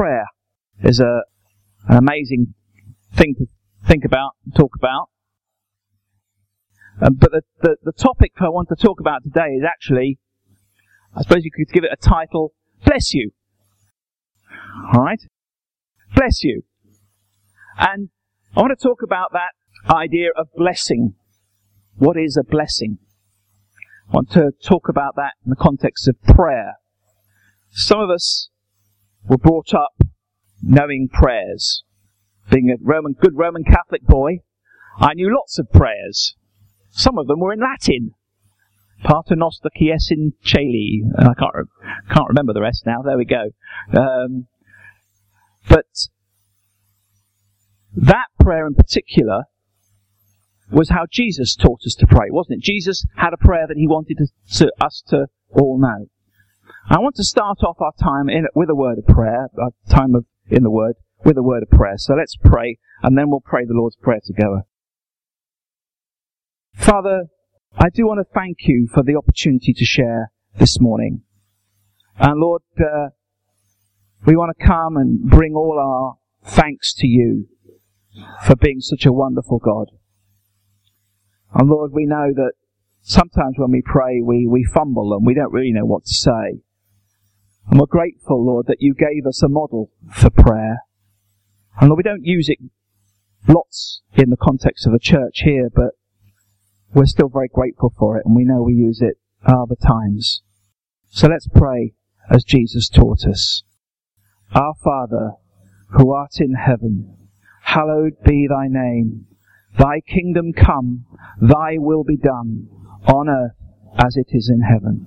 prayer is a, an amazing thing to think about, talk about. Um, but the, the, the topic I want to talk about today is actually, I suppose you could give it a title, Bless You. Alright? Bless You. And I want to talk about that idea of blessing. What is a blessing? I want to talk about that in the context of prayer. Some of us were brought up knowing prayers. Being a Roman, good Roman Catholic boy, I knew lots of prayers. Some of them were in Latin. Pater noster qui es in celi. I can't, re- can't remember the rest now. There we go. Um, but that prayer in particular was how Jesus taught us to pray, wasn't it? Jesus had a prayer that he wanted to, to us to all know. I want to start off our time in, with a word of prayer, our time of in the Word, with a word of prayer. So let's pray, and then we'll pray the Lord's Prayer together. Father, I do want to thank you for the opportunity to share this morning. And Lord, uh, we want to come and bring all our thanks to you for being such a wonderful God. And Lord, we know that sometimes when we pray, we, we fumble and we don't really know what to say. And we're grateful, Lord, that you gave us a model for prayer. And Lord, we don't use it lots in the context of the church here, but we're still very grateful for it and we know we use it other times. So let's pray as Jesus taught us. Our Father, who art in heaven, hallowed be thy name. Thy kingdom come, thy will be done, on earth as it is in heaven.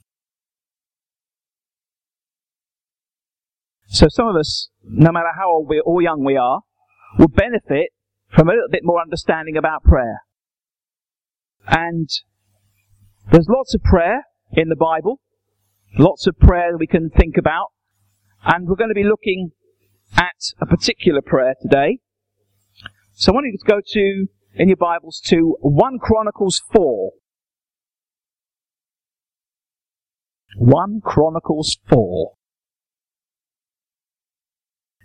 So some of us, no matter how old we are or young we are, will benefit from a little bit more understanding about prayer. And there's lots of prayer in the Bible, lots of prayer that we can think about, and we're going to be looking at a particular prayer today. So I want you to go to, in your Bibles, to 1 Chronicles 4. 1 Chronicles 4.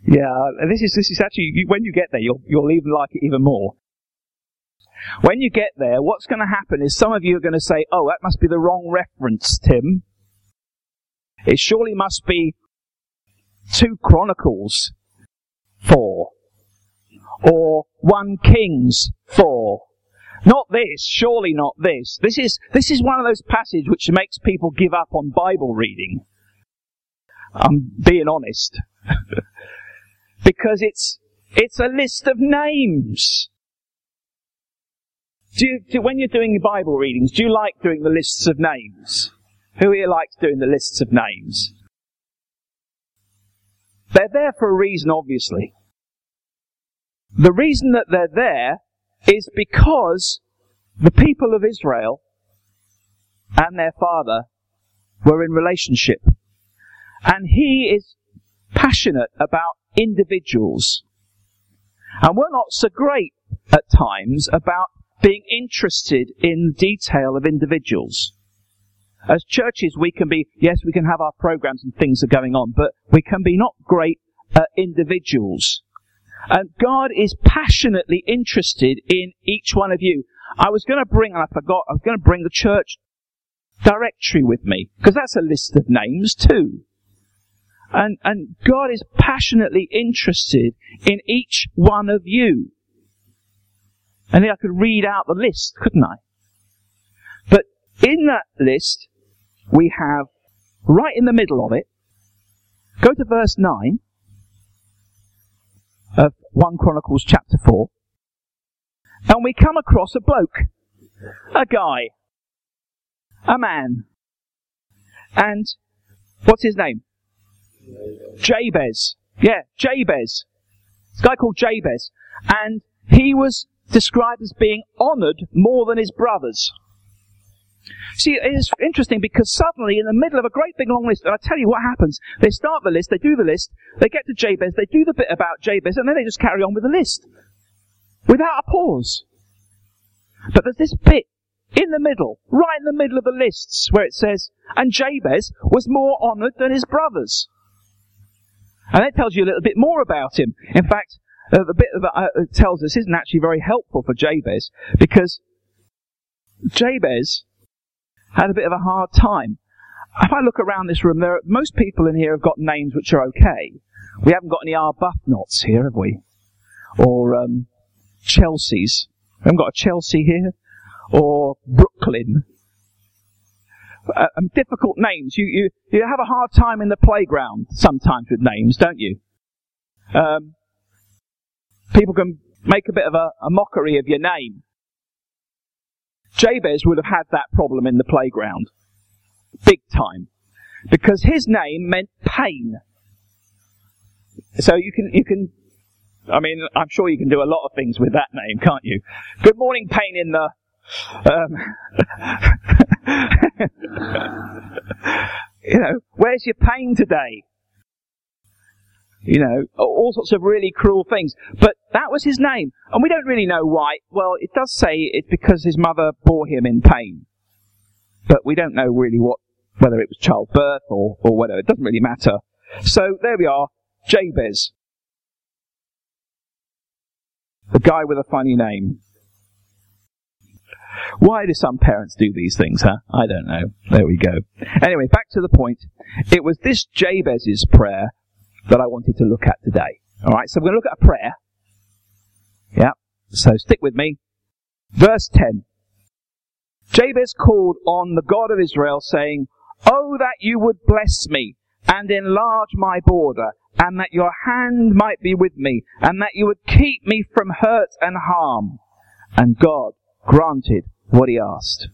Yeah, uh, this is this is actually when you get there, you'll you'll even like it even more. When you get there, what's going to happen is some of you are going to say, "Oh, that must be the wrong reference, Tim. It surely must be two Chronicles four or one Kings four. Not this, surely not this. This is this is one of those passages which makes people give up on Bible reading. I'm being honest. because it's it's a list of names. Do you, do, when you're doing Bible readings, do you like doing the lists of names? Who here likes doing the lists of names? They're there for a reason, obviously. The reason that they're there is because the people of Israel and their father were in relationship. And he is passionate about individuals. And we're not so great at times about being interested in detail of individuals. As churches, we can be, yes, we can have our programs and things are going on, but we can be not great at individuals. And God is passionately interested in each one of you. I was going to bring, and I forgot, I was going to bring the church directory with me, because that's a list of names too. And, and God is passionately interested in each one of you. And then I could read out the list, couldn't I? But in that list, we have, right in the middle of it, go to verse 9 of 1 Chronicles chapter 4, and we come across a bloke, a guy, a man. And what's his name? Jabez. Yeah, Jabez. This guy called Jabez. And he was described as being honored more than his brothers. See, it is interesting because suddenly, in the middle of a great big long list, and I tell you what happens. They start the list, they do the list, they get to Jabez, they do the bit about Jabez, and then they just carry on with the list. Without a pause. But there's this bit in the middle, right in the middle of the lists, where it says, and Jabez was more honored than his brothers. And that tells you a little bit more about him. In fact, uh, the bit that uh, tells us isn't actually very helpful for Jabez, because Jabez had a bit of a hard time. If I look around this room, are, most people in here have got names which are okay. We haven't got any Arbuthnot's here, have we? Or um, Chelsea's. We haven't got a Chelsea here. Or Brooklyn. Uh, difficult names. You, you, you have a hard time in the playground sometimes with names, don't you? Um, people can make a bit of a, a mockery of your name. Jabez would have had that problem in the playground. Big time. Because his name meant pain. So you can, you can, I mean, I'm sure you can do a lot of things with that name, can't you? Good morning, pain in the, um, you know, where's your pain today? You know, all sorts of really cruel things. But that was his name. And we don't really know why. Well, it does say it's because his mother bore him in pain. But we don't know really what, whether it was childbirth or, or whatever. It doesn't really matter. So there we are. Jabez. The guy with a funny name. Why do some parents do these things, huh? I don't know. There we go. Anyway, back to the point. It was this Jabez's prayer that I wanted to look at today. Alright, so we're going to look at a prayer. Yeah, so stick with me. Verse 10. Jabez called on the God of Israel saying, Oh, that you would bless me and enlarge my border and that your hand might be with me and that you would keep me from hurt and harm. And God granted what he asked.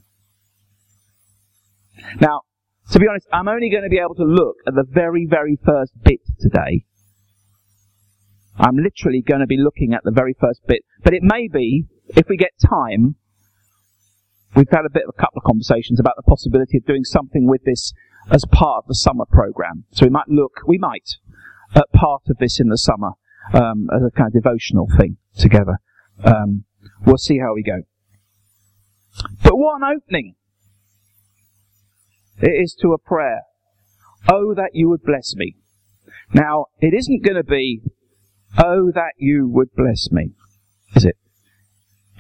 Now, to be honest, I'm only going to be able to look at the very, very first bit today. I'm literally going to be looking at the very first bit. But it may be, if we get time, we've had a bit of a couple of conversations about the possibility of doing something with this as part of the summer program. So we might look, we might, at part of this in the summer um, as a kind of devotional thing together. Um, we'll see how we go. But what an opening! It is to a prayer. Oh, that you would bless me. Now, it isn't going to be, oh, that you would bless me, is it?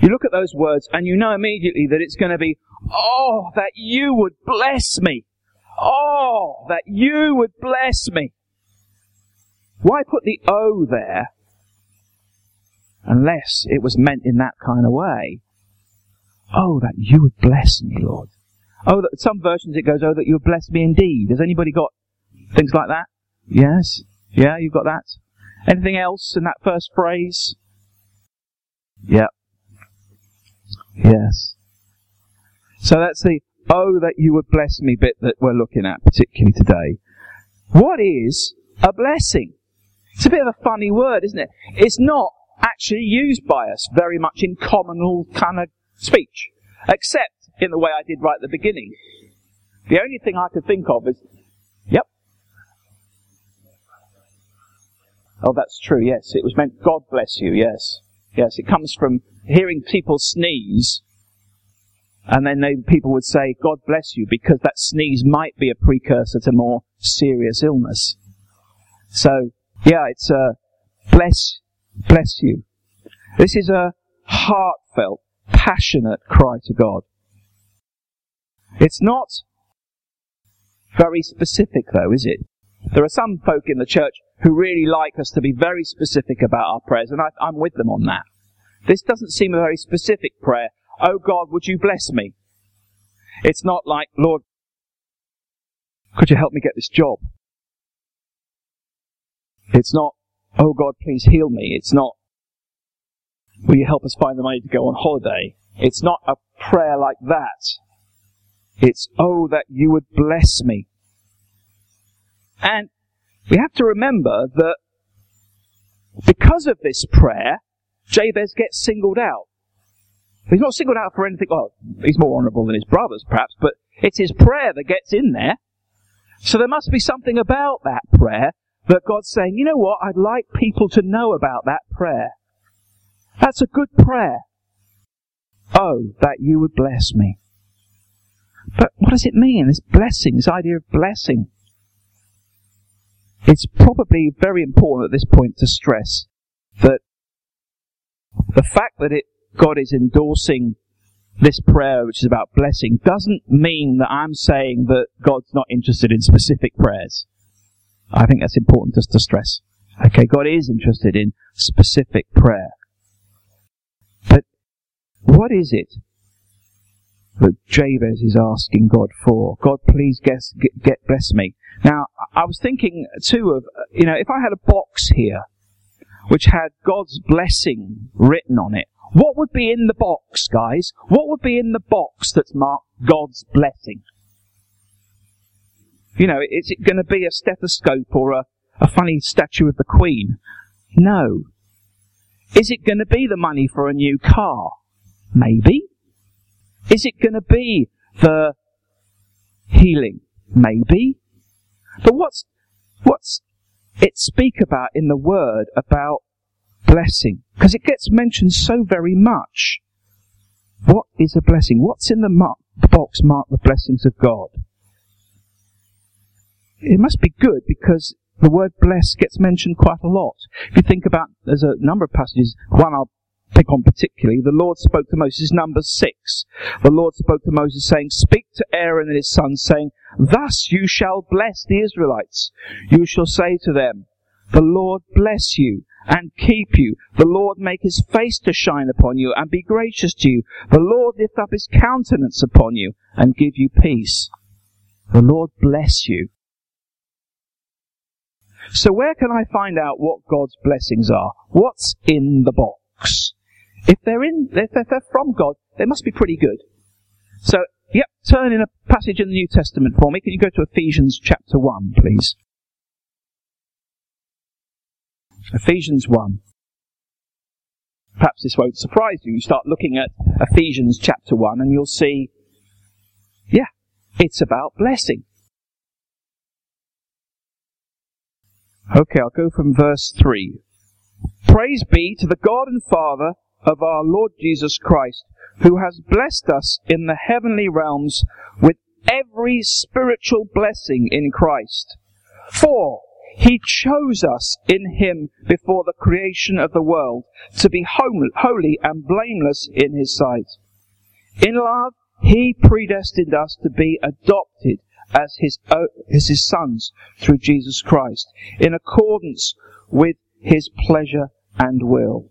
You look at those words and you know immediately that it's going to be, oh, that you would bless me. Oh, that you would bless me. Why put the oh there unless it was meant in that kind of way? Oh, that you would bless me, Lord. Oh, that some versions it goes, oh, that you have blessed me indeed. Has anybody got things like that? Yes? Yeah, you've got that? Anything else in that first phrase? Yeah. Yes. So that's the, oh, that you would bless me bit that we're looking at particularly today. What is a blessing? It's a bit of a funny word, isn't it? It's not actually used by us very much in communal kind of speech, except in the way I did right at the beginning. The only thing I could think of is, yep. Oh, that's true, yes. It was meant, God bless you, yes. Yes, it comes from hearing people sneeze, and then they, people would say, God bless you, because that sneeze might be a precursor to more serious illness. So, yeah, it's a bless, bless you. This is a heartfelt, passionate cry to God. It's not very specific though, is it? There are some folk in the church who really like us to be very specific about our prayers, and I, am with them on that. This doesn't seem a very specific prayer. Oh God, would you bless me? It's not like, Lord, could you help me get this job? It's not, oh God, please heal me. It's not, will you help us find the money to go on holiday? It's not a prayer like that. It's, oh, that you would bless me. And we have to remember that because of this prayer, Jabez gets singled out. He's not singled out for anything. Well, he's more honourable than his brothers, perhaps, but it's his prayer that gets in there. So there must be something about that prayer that God's saying, you know what, I'd like people to know about that prayer. That's a good prayer. Oh, that you would bless me. But what does it mean? This blessing, this idea of blessing. It's probably very important at this point to stress that the fact that it, God is endorsing this prayer, which is about blessing, doesn't mean that I'm saying that God's not interested in specific prayers. I think that's important just to stress. Okay, God is interested in specific prayer. What is it that Jabez is asking God for? God, please guess, get, get bless me. Now, I was thinking too of, uh, you know, if I had a box here which had God's blessing written on it, what would be in the box, guys? What would be in the box that's marked God's blessing? You know, is it going to be a stethoscope or a, a funny statue of the Queen? No. Is it going to be the money for a new car? Maybe. Is it going to be the healing? Maybe. But what's, what's it speak about in the word about blessing? Because it gets mentioned so very much. What is a blessing? What's in the mark, box marked the blessings of God? It must be good because the word bless gets mentioned quite a lot. If you think about, there's a number of passages, one I'll pick on particularly, the Lord spoke to Moses, Numbers 6. The Lord spoke to Moses saying, Speak to Aaron and his sons saying, Thus you shall bless the Israelites. You shall say to them, The Lord bless you and keep you. The Lord make his face to shine upon you and be gracious to you. The Lord lift up his countenance upon you and give you peace. The Lord bless you. So where can I find out what God's blessings are? What's in the box? If they're in, if they're from God, they must be pretty good. So, yep, turn in a passage in the New Testament for me. Can you go to Ephesians chapter 1, please? Ephesians 1. Perhaps this won't surprise you. You start looking at Ephesians chapter 1 and you'll see, yeah, it's about blessing. Okay, I'll go from verse 3. Praise be to the God and Father of our Lord Jesus Christ, who has blessed us in the heavenly realms with every spiritual blessing in Christ. For he chose us in him before the creation of the world to be holy and blameless in his sight. In love, he predestined us to be adopted as his, uh, as his sons through Jesus Christ, in accordance with his pleasure and will,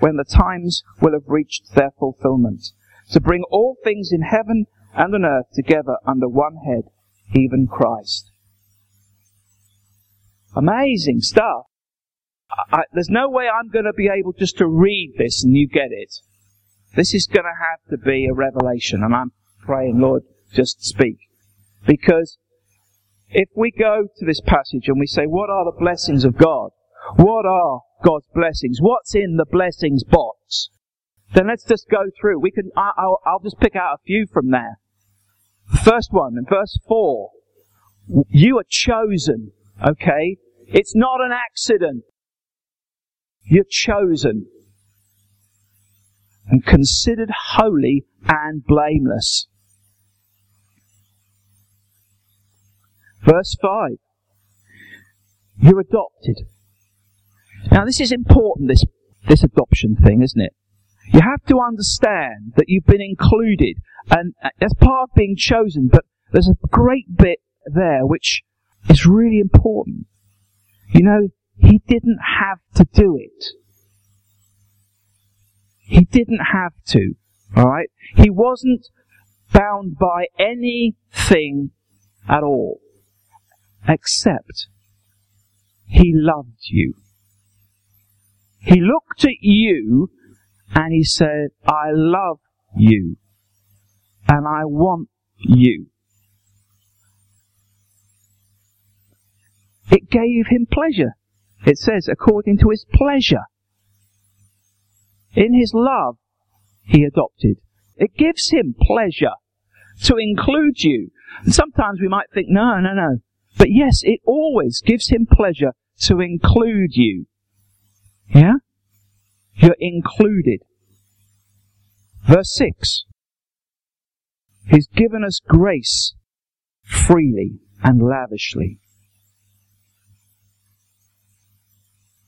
when the times will have reached their fulfillment, to bring all things in heaven and on earth together under one head, even Christ. Amazing stuff. I, there's no way I'm going to be able just to read this and you get it. This is going to have to be a revelation, and I'm praying, Lord, just speak. Because if we go to this passage and we say, what are the blessings of God? What are God's blessings? What's in the blessings box? Then let's just go through. We can, I'll, I'll just pick out a few from there. The first one, in verse 4, you are chosen, okay? It's not an accident. You're chosen and considered holy and blameless. Verse 5. You're adopted. Now this is important, this, this adoption thing, isn't it? You have to understand that you've been included, and uh, as part of being chosen, but there's a great bit there which is really important. You know, he didn't have to do it. He didn't have to. Alright? He wasn't bound by anything at all. Except he loved you. He looked at you and he said, I love you and I want you. It gave him pleasure. It says, according to his pleasure. In his love, he adopted. It gives him pleasure to include you. And sometimes we might think, no, no, no. But yes, it always gives him pleasure to include you. Yeah? You're included. Verse 6. He's given us grace freely and lavishly.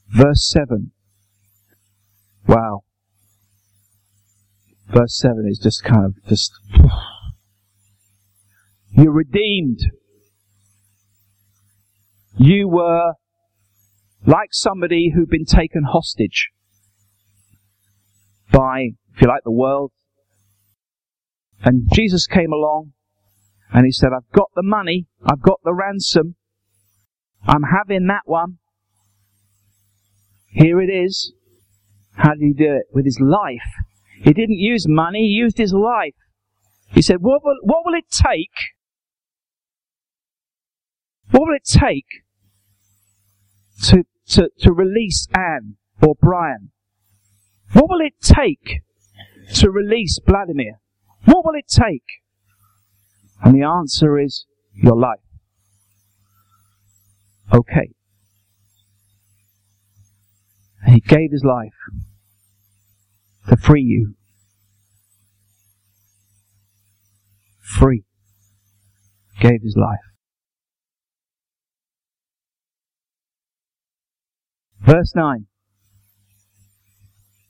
Verse 7. Wow. Verse 7 is just kind of just. You're redeemed. You were like somebody who'd been taken hostage by, if you like, the world. And Jesus came along and he said, I've got the money, I've got the ransom, I'm having that one. Here it is. How did he do it? With his life. He didn't use money, he used his life. He said, what will, what will it take? What will it take to, to, to release Anne or Brian? What will it take to release Vladimir? What will it take? And the answer is your life. Okay. And he gave his life to free you. Free. Gave his life. Verse 9.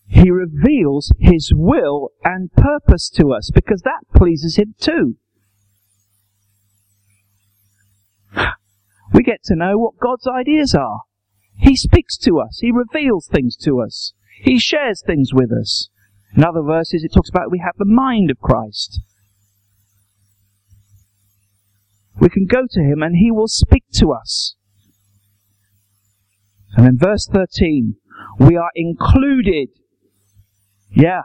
He reveals His will and purpose to us because that pleases Him too. We get to know what God's ideas are. He speaks to us. He reveals things to us. He shares things with us. In other verses, it talks about we have the mind of Christ. We can go to Him and He will speak to us. And in verse 13, we are included, yeah,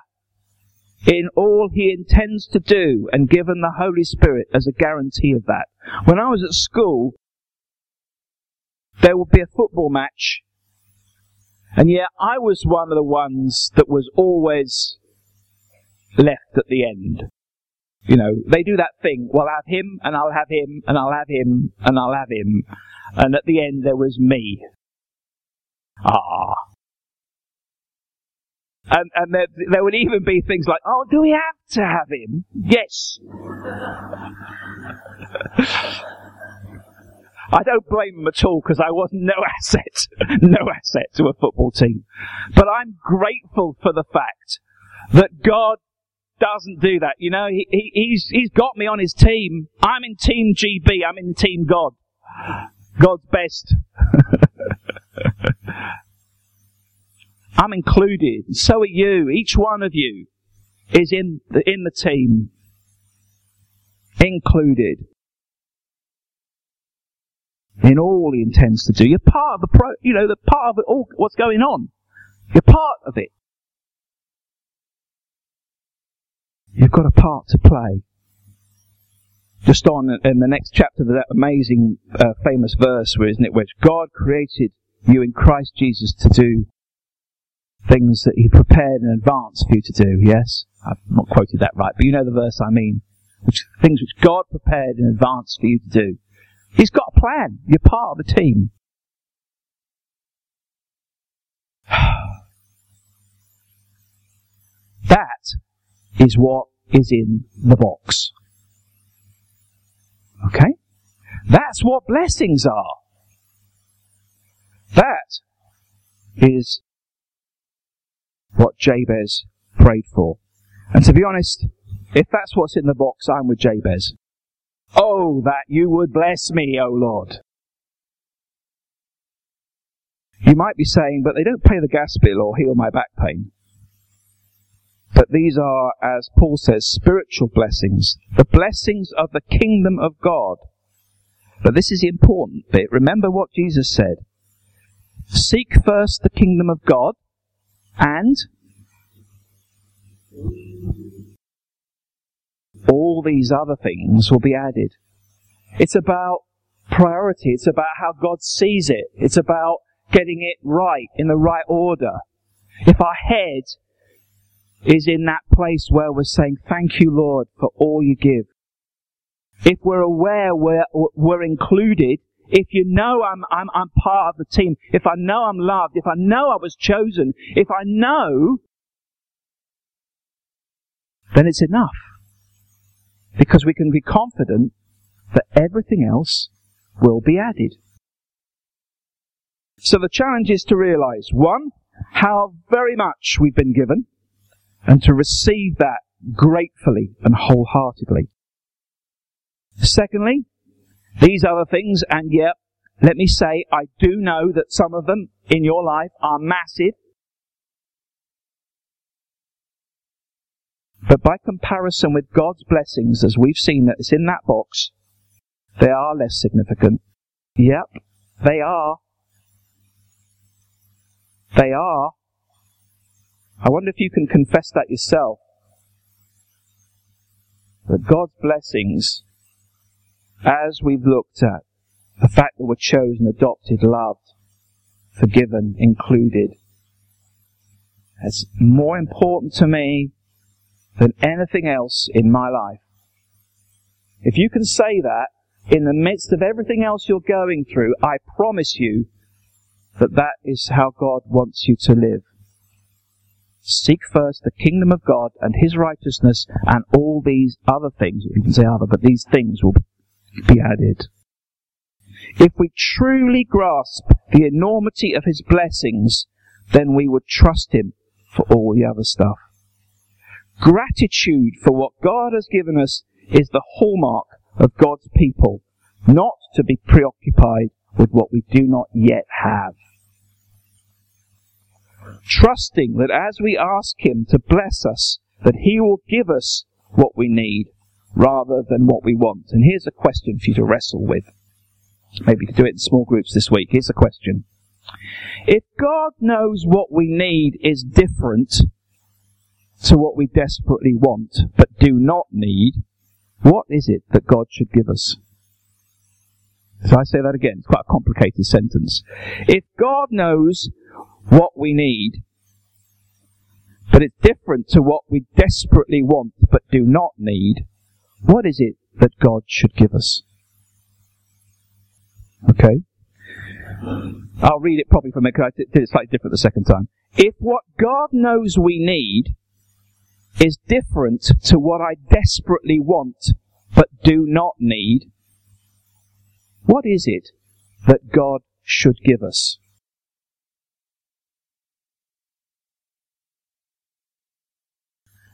in all He intends to do and given the Holy Spirit as a guarantee of that. When I was at school, there would be a football match, and yet I was one of the ones that was always left at the end. You know, they do that thing, well, I'll have him, and I'll have him, and I'll have him, and I'll have him. And at the end there was me. Ah. And, and there, there would even be things like, oh, do we have to have him? Yes. I don't blame them at all because I was no asset, no asset to a football team. But I'm grateful for the fact that God doesn't do that. You know, he, he, he's, he's got me on his team. I'm in team GB. I'm in team God. God's best. I'm included. So are you. Each one of you is in the, in the team. Included. In all he intends to do. You're part of the pro, you know, the part of it all, what's going on. You're part of it. You've got a part to play. Just on in the next chapter of that amazing, uh, famous verse, where isn't it, which God created you in Christ Jesus to do things that He prepared in advance for you to do. Yes, I've not quoted that right, but you know the verse I mean. Which things which God prepared in advance for you to do. He's got a plan. You're part of the team. That is what is in the box. Okay? That's what blessings are. That is what Jabez prayed for. And to be honest, if that's what's in the box, I'm with Jabez. Oh, that you would bless me, O Lord. You might be saying, but they don't pay the gas bill or heal my back pain. But these are, as Paul says, spiritual blessings, the blessings of the kingdom of God. But this is the important bit. Remember what Jesus said. Seek first the kingdom of God and all these other things will be added. It's about priority. It's about how God sees it. It's about getting it right in the right order. If our head is in that place where we're saying, thank you, Lord, for all you give. If we're aware we're, we're included, if you know I'm, I'm, I'm part of the team, if I know I'm loved, if I know I was chosen, if I know, then it's enough. Because we can be confident that everything else will be added. So the challenge is to realize, one, how very much we've been given, and to receive that gratefully and wholeheartedly. Secondly, these other things, and yet, let me say, I do know that some of them in your life are massive. But by comparison with God's blessings, as we've seen that it's in that box, they are less significant. Yep, they are. They are. I wonder if you can confess that yourself. That God's blessings, as we've looked at, the fact that we're chosen, adopted, loved, forgiven, included, is more important to me than anything else in my life. If you can say that in the midst of everything else you're going through, I promise you that that is how God wants you to live. Seek first the kingdom of God and his righteousness, and all these other things, you can say other, but these things will be added. If we truly grasp the enormity of his blessings, then we would trust him for all the other stuff. Gratitude for what God has given us is the hallmark of God's people, not to be preoccupied with what we do not yet have. Trusting that as we ask Him to bless us, that He will give us what we need rather than what we want. And here's a question for you to wrestle with. Maybe you could do it in small groups this week. Here's a question. If God knows what we need is different to what we desperately want but do not need, what is it that God should give us? So I say that again. It's quite a complicated sentence. If God knows what we need, but it's different to what we desperately want but do not need, what is it that God should give us? Okay? I'll read it probably from it because I did it slightly different the second time. If what God knows we need is different to what I desperately want but do not need, what is it that God should give us?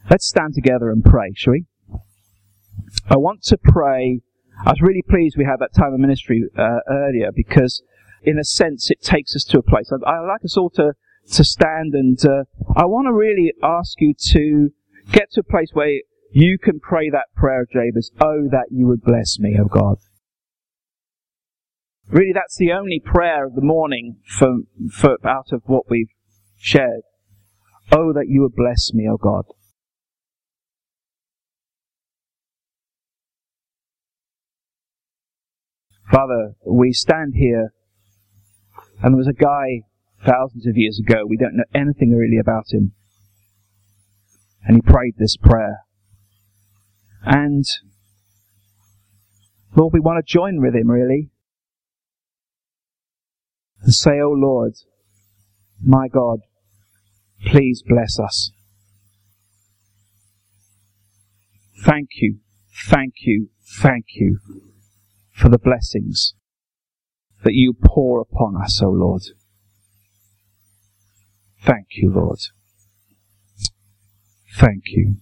Let's stand together and pray, shall we? I want to pray. I was really pleased we had that time of ministry uh, earlier because, in a sense, it takes us to a place. I, I like us all to, to stand and uh, I want to really ask you to get to a place where you can pray that prayer of Jabez, Oh, that you would bless me, oh God. Really, that's the only prayer of the morning for, for out of what we've shared. Oh, that you would bless me, oh God. Father, we stand here, and there was a guy thousands of years ago, we don't know anything really about him, and he prayed this prayer. And, Lord, we want to join with him, really, and say, Oh Lord, my God, please bless us. Thank you, thank you, thank you for the blessings that you pour upon us, O Lord. Thank you, Lord. Thank you.